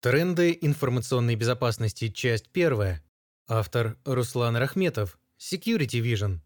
Тренды информационной безопасности. Часть первая. Автор Руслан Рахметов. Security Vision.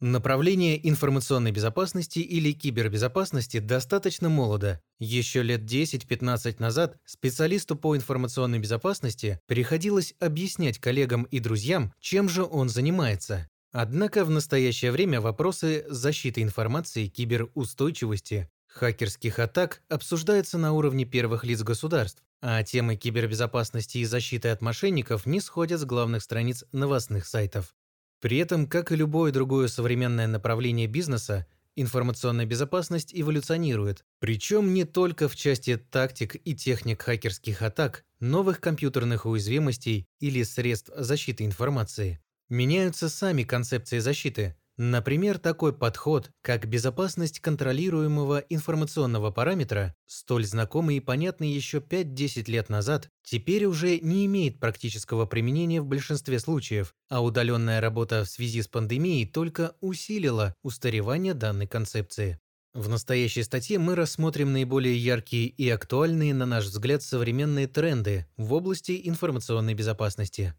Направление информационной безопасности или кибербезопасности достаточно молодо. Еще лет 10-15 назад специалисту по информационной безопасности приходилось объяснять коллегам и друзьям, чем же он занимается. Однако в настоящее время вопросы защиты информации, киберустойчивости, хакерских атак обсуждаются на уровне первых лиц государств, а темы кибербезопасности и защиты от мошенников не сходят с главных страниц новостных сайтов. При этом, как и любое другое современное направление бизнеса, информационная безопасность эволюционирует, причем не только в части тактик и техник хакерских атак, новых компьютерных уязвимостей или средств защиты информации. Меняются сами концепции защиты, Например, такой подход, как безопасность контролируемого информационного параметра, столь знакомый и понятный еще 5-10 лет назад, теперь уже не имеет практического применения в большинстве случаев, а удаленная работа в связи с пандемией только усилила устаревание данной концепции. В настоящей статье мы рассмотрим наиболее яркие и актуальные, на наш взгляд, современные тренды в области информационной безопасности.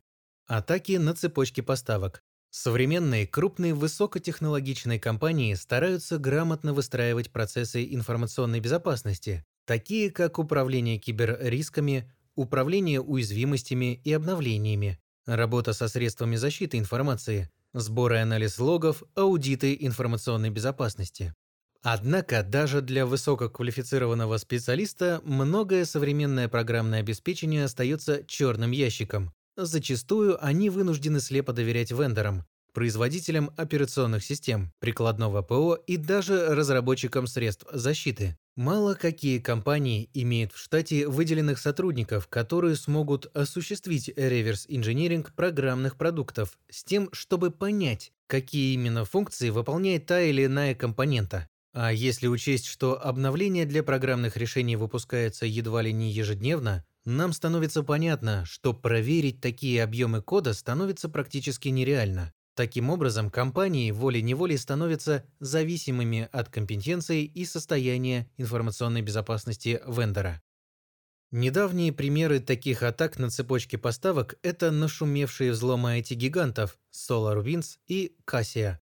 Атаки на цепочки поставок. Современные крупные высокотехнологичные компании стараются грамотно выстраивать процессы информационной безопасности, такие как управление киберрисками, управление уязвимостями и обновлениями, работа со средствами защиты информации, сбор и анализ логов, аудиты информационной безопасности. Однако даже для высококвалифицированного специалиста многое современное программное обеспечение остается черным ящиком, Зачастую они вынуждены слепо доверять вендорам, производителям операционных систем, прикладного ПО и даже разработчикам средств защиты. Мало какие компании имеют в штате выделенных сотрудников, которые смогут осуществить реверс-инжиниринг программных продуктов с тем, чтобы понять, какие именно функции выполняет та или иная компонента. А если учесть, что обновления для программных решений выпускаются едва ли не ежедневно, нам становится понятно, что проверить такие объемы кода становится практически нереально. Таким образом, компании волей-неволей становятся зависимыми от компетенций и состояния информационной безопасности вендора. Недавние примеры таких атак на цепочке поставок – это нашумевшие взломы IT-гигантов SolarWinds и Cassia.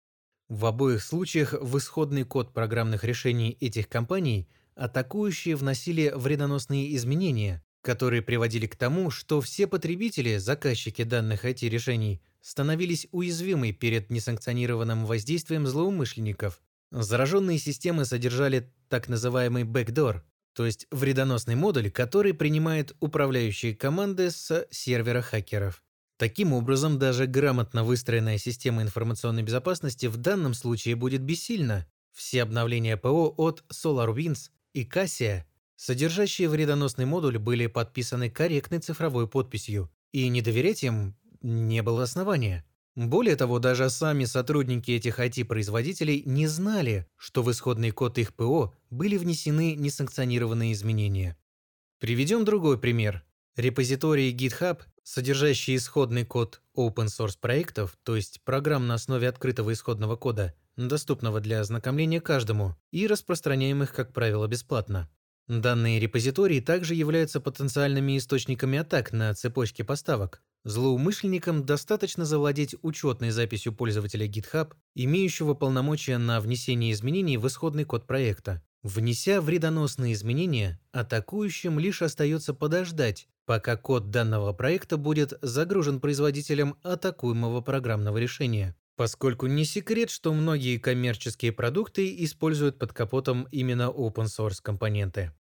В обоих случаях в исходный код программных решений этих компаний атакующие вносили вредоносные изменения, которые приводили к тому, что все потребители, заказчики данных IT-решений, становились уязвимы перед несанкционированным воздействием злоумышленников. Зараженные системы содержали так называемый backdoor, то есть вредоносный модуль, который принимает управляющие команды с сервера хакеров. Таким образом, даже грамотно выстроенная система информационной безопасности в данном случае будет бессильна. Все обновления ПО от SolarWinds и Cassia Содержащие вредоносный модуль были подписаны корректной цифровой подписью, и не доверять им не было основания. Более того, даже сами сотрудники этих IT-производителей не знали, что в исходный код их ПО были внесены несанкционированные изменения. Приведем другой пример. Репозитории GitHub, содержащие исходный код open source проектов, то есть программ на основе открытого исходного кода, доступного для ознакомления каждому и распространяемых, как правило, бесплатно. Данные репозитории также являются потенциальными источниками атак на цепочке поставок. Злоумышленникам достаточно завладеть учетной записью пользователя GitHub, имеющего полномочия на внесение изменений в исходный код проекта. Внеся вредоносные изменения, атакующим лишь остается подождать, пока код данного проекта будет загружен производителем атакуемого программного решения. Поскольку не секрет, что многие коммерческие продукты используют под капотом именно open source компоненты.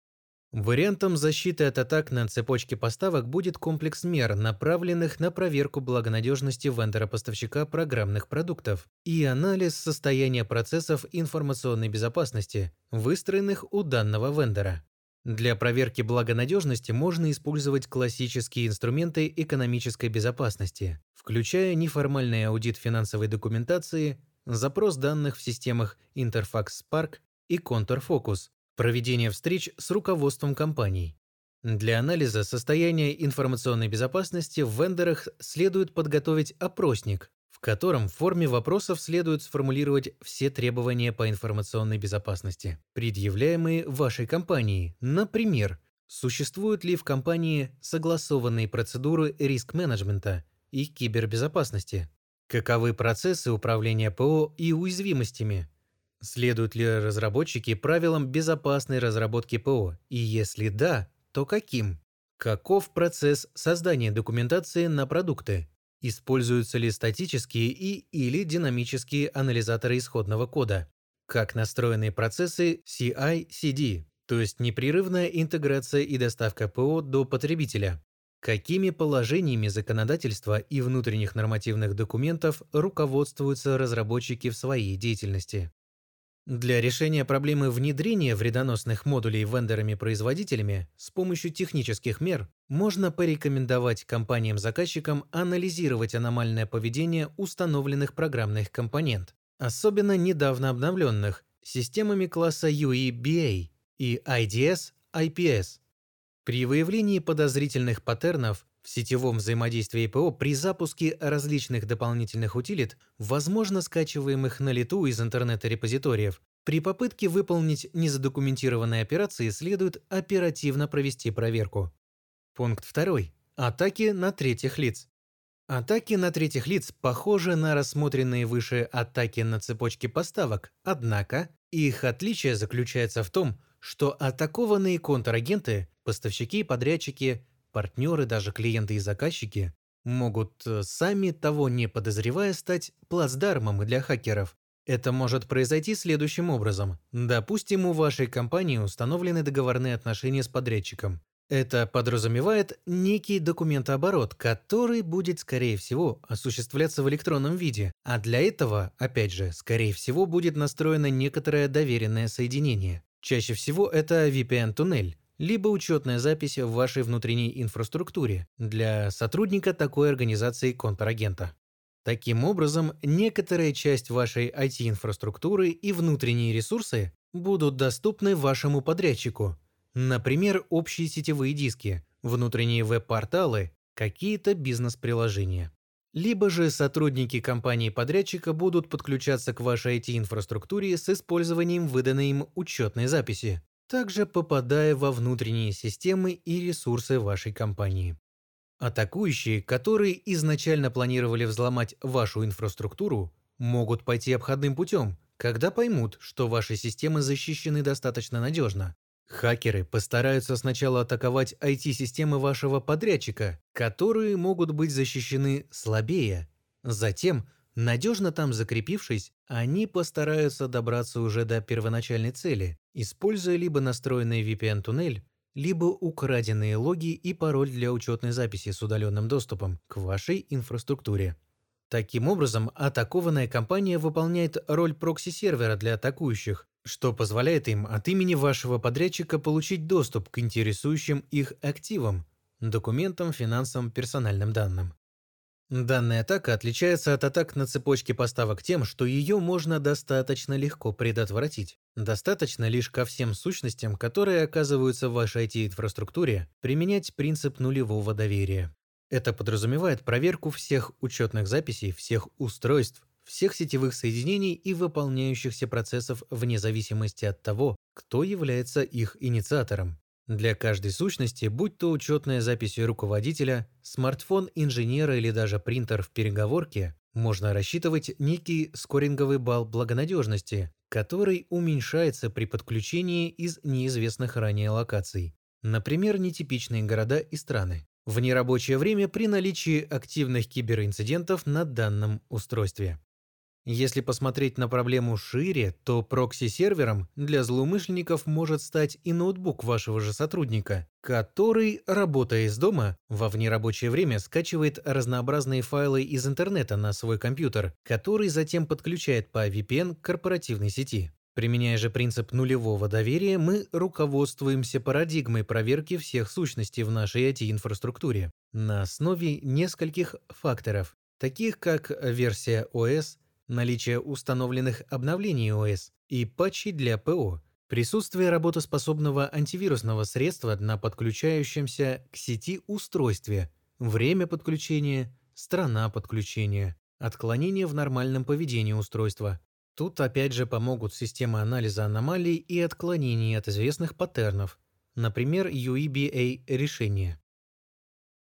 Вариантом защиты от атак на цепочке поставок будет комплекс мер, направленных на проверку благонадежности вендора-поставщика программных продуктов и анализ состояния процессов информационной безопасности, выстроенных у данного вендора. Для проверки благонадежности можно использовать классические инструменты экономической безопасности, включая неформальный аудит финансовой документации, запрос данных в системах Interfax Spark и Counterfocus, проведение встреч с руководством компаний. Для анализа состояния информационной безопасности в вендорах следует подготовить опросник, котором в форме вопросов следует сформулировать все требования по информационной безопасности, предъявляемые вашей компанией. Например, Существуют ли в компании согласованные процедуры риск-менеджмента и кибербезопасности? Каковы процессы управления ПО и уязвимостями? Следуют ли разработчики правилам безопасной разработки ПО? И если да, то каким? Каков процесс создания документации на продукты? Используются ли статические и или динамические анализаторы исходного кода? Как настроены процессы CI-CD, то есть непрерывная интеграция и доставка ПО до потребителя? Какими положениями законодательства и внутренних нормативных документов руководствуются разработчики в своей деятельности? Для решения проблемы внедрения вредоносных модулей вендорами-производителями с помощью технических мер можно порекомендовать компаниям-заказчикам анализировать аномальное поведение установленных программных компонент, особенно недавно обновленных системами класса UE-BA и IDS-IPS. При выявлении подозрительных паттернов в сетевом взаимодействии ПО при запуске различных дополнительных утилит, возможно скачиваемых на лету из интернета-репозиториев, при попытке выполнить незадокументированные операции следует оперативно провести проверку. Пункт 2. Атаки на третьих лиц. Атаки на третьих лиц похожи на рассмотренные выше атаки на цепочки поставок, однако их отличие заключается в том, что атакованные контрагенты, поставщики и подрядчики партнеры, даже клиенты и заказчики могут, э, сами того не подозревая, стать плацдармом для хакеров. Это может произойти следующим образом. Допустим, у вашей компании установлены договорные отношения с подрядчиком. Это подразумевает некий документооборот, который будет, скорее всего, осуществляться в электронном виде, а для этого, опять же, скорее всего, будет настроено некоторое доверенное соединение. Чаще всего это VPN-туннель, либо учетная запись в вашей внутренней инфраструктуре для сотрудника такой организации контрагента. Таким образом, некоторая часть вашей IT-инфраструктуры и внутренние ресурсы будут доступны вашему подрядчику. Например, общие сетевые диски, внутренние веб-порталы, какие-то бизнес-приложения. Либо же сотрудники компании-подрядчика будут подключаться к вашей IT-инфраструктуре с использованием выданной им учетной записи, также попадая во внутренние системы и ресурсы вашей компании. Атакующие, которые изначально планировали взломать вашу инфраструктуру, могут пойти обходным путем, когда поймут, что ваши системы защищены достаточно надежно. Хакеры постараются сначала атаковать IT-системы вашего подрядчика, которые могут быть защищены слабее. Затем Надежно там закрепившись, они постараются добраться уже до первоначальной цели, используя либо настроенный VPN-туннель, либо украденные логи и пароль для учетной записи с удаленным доступом к вашей инфраструктуре. Таким образом, атакованная компания выполняет роль прокси-сервера для атакующих, что позволяет им от имени вашего подрядчика получить доступ к интересующим их активам, документам, финансам, персональным данным. Данная атака отличается от атак на цепочке поставок тем, что ее можно достаточно легко предотвратить. Достаточно лишь ко всем сущностям, которые оказываются в вашей IT-инфраструктуре, применять принцип нулевого доверия. Это подразумевает проверку всех учетных записей, всех устройств, всех сетевых соединений и выполняющихся процессов вне зависимости от того, кто является их инициатором. Для каждой сущности, будь то учетная запись руководителя, смартфон инженера или даже принтер в переговорке, можно рассчитывать некий скоринговый балл благонадежности, который уменьшается при подключении из неизвестных ранее локаций. Например, нетипичные города и страны. В нерабочее время при наличии активных киберинцидентов на данном устройстве. Если посмотреть на проблему шире, то прокси-сервером для злоумышленников может стать и ноутбук вашего же сотрудника, который, работая из дома, во внерабочее время скачивает разнообразные файлы из интернета на свой компьютер, который затем подключает по VPN к корпоративной сети. Применяя же принцип нулевого доверия, мы руководствуемся парадигмой проверки всех сущностей в нашей IT-инфраструктуре на основе нескольких факторов, таких как версия OS, наличие установленных обновлений ОС и патчей для ПО, присутствие работоспособного антивирусного средства на подключающемся к сети устройстве, время подключения, страна подключения, отклонение в нормальном поведении устройства. Тут опять же помогут системы анализа аномалий и отклонений от известных паттернов, например, UEBA решения.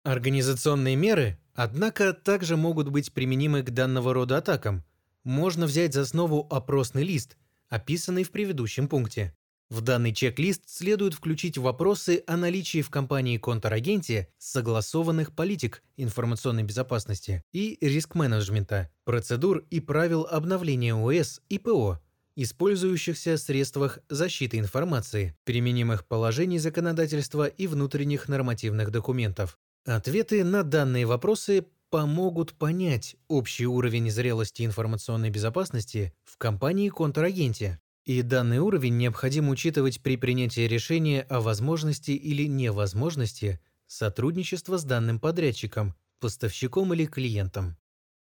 Организационные меры, однако, также могут быть применимы к данного рода атакам. Можно взять за основу опросный лист, описанный в предыдущем пункте. В данный чек-лист следует включить вопросы о наличии в компании-контрагенте согласованных политик информационной безопасности и риск-менеджмента, процедур и правил обновления ОС и ПО, использующихся средствах защиты информации, применимых положений законодательства и внутренних нормативных документов. Ответы на данные вопросы помогут понять общий уровень зрелости информационной безопасности в компании-контрагенте. И данный уровень необходимо учитывать при принятии решения о возможности или невозможности сотрудничества с данным подрядчиком, поставщиком или клиентом.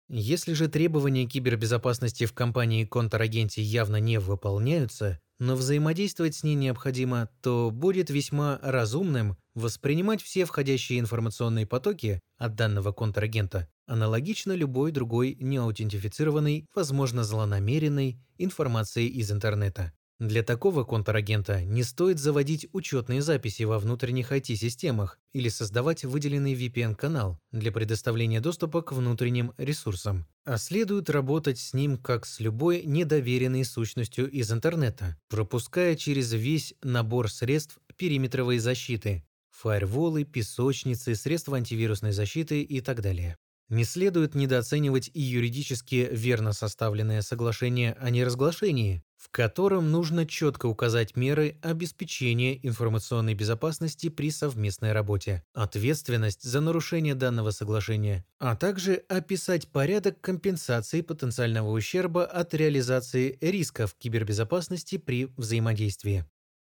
Если же требования кибербезопасности в компании-контрагенте явно не выполняются, но взаимодействовать с ней необходимо, то будет весьма разумным воспринимать все входящие информационные потоки от данного контрагента аналогично любой другой неаутентифицированной, возможно злонамеренной, информации из интернета. Для такого контрагента не стоит заводить учетные записи во внутренних IT-системах или создавать выделенный VPN-канал для предоставления доступа к внутренним ресурсам, а следует работать с ним как с любой недоверенной сущностью из интернета, пропуская через весь набор средств периметровой защиты, фаерволы, песочницы, средства антивирусной защиты и так далее. Не следует недооценивать и юридически верно составленное соглашение о неразглашении, в котором нужно четко указать меры обеспечения информационной безопасности при совместной работе, ответственность за нарушение данного соглашения, а также описать порядок компенсации потенциального ущерба от реализации рисков кибербезопасности при взаимодействии.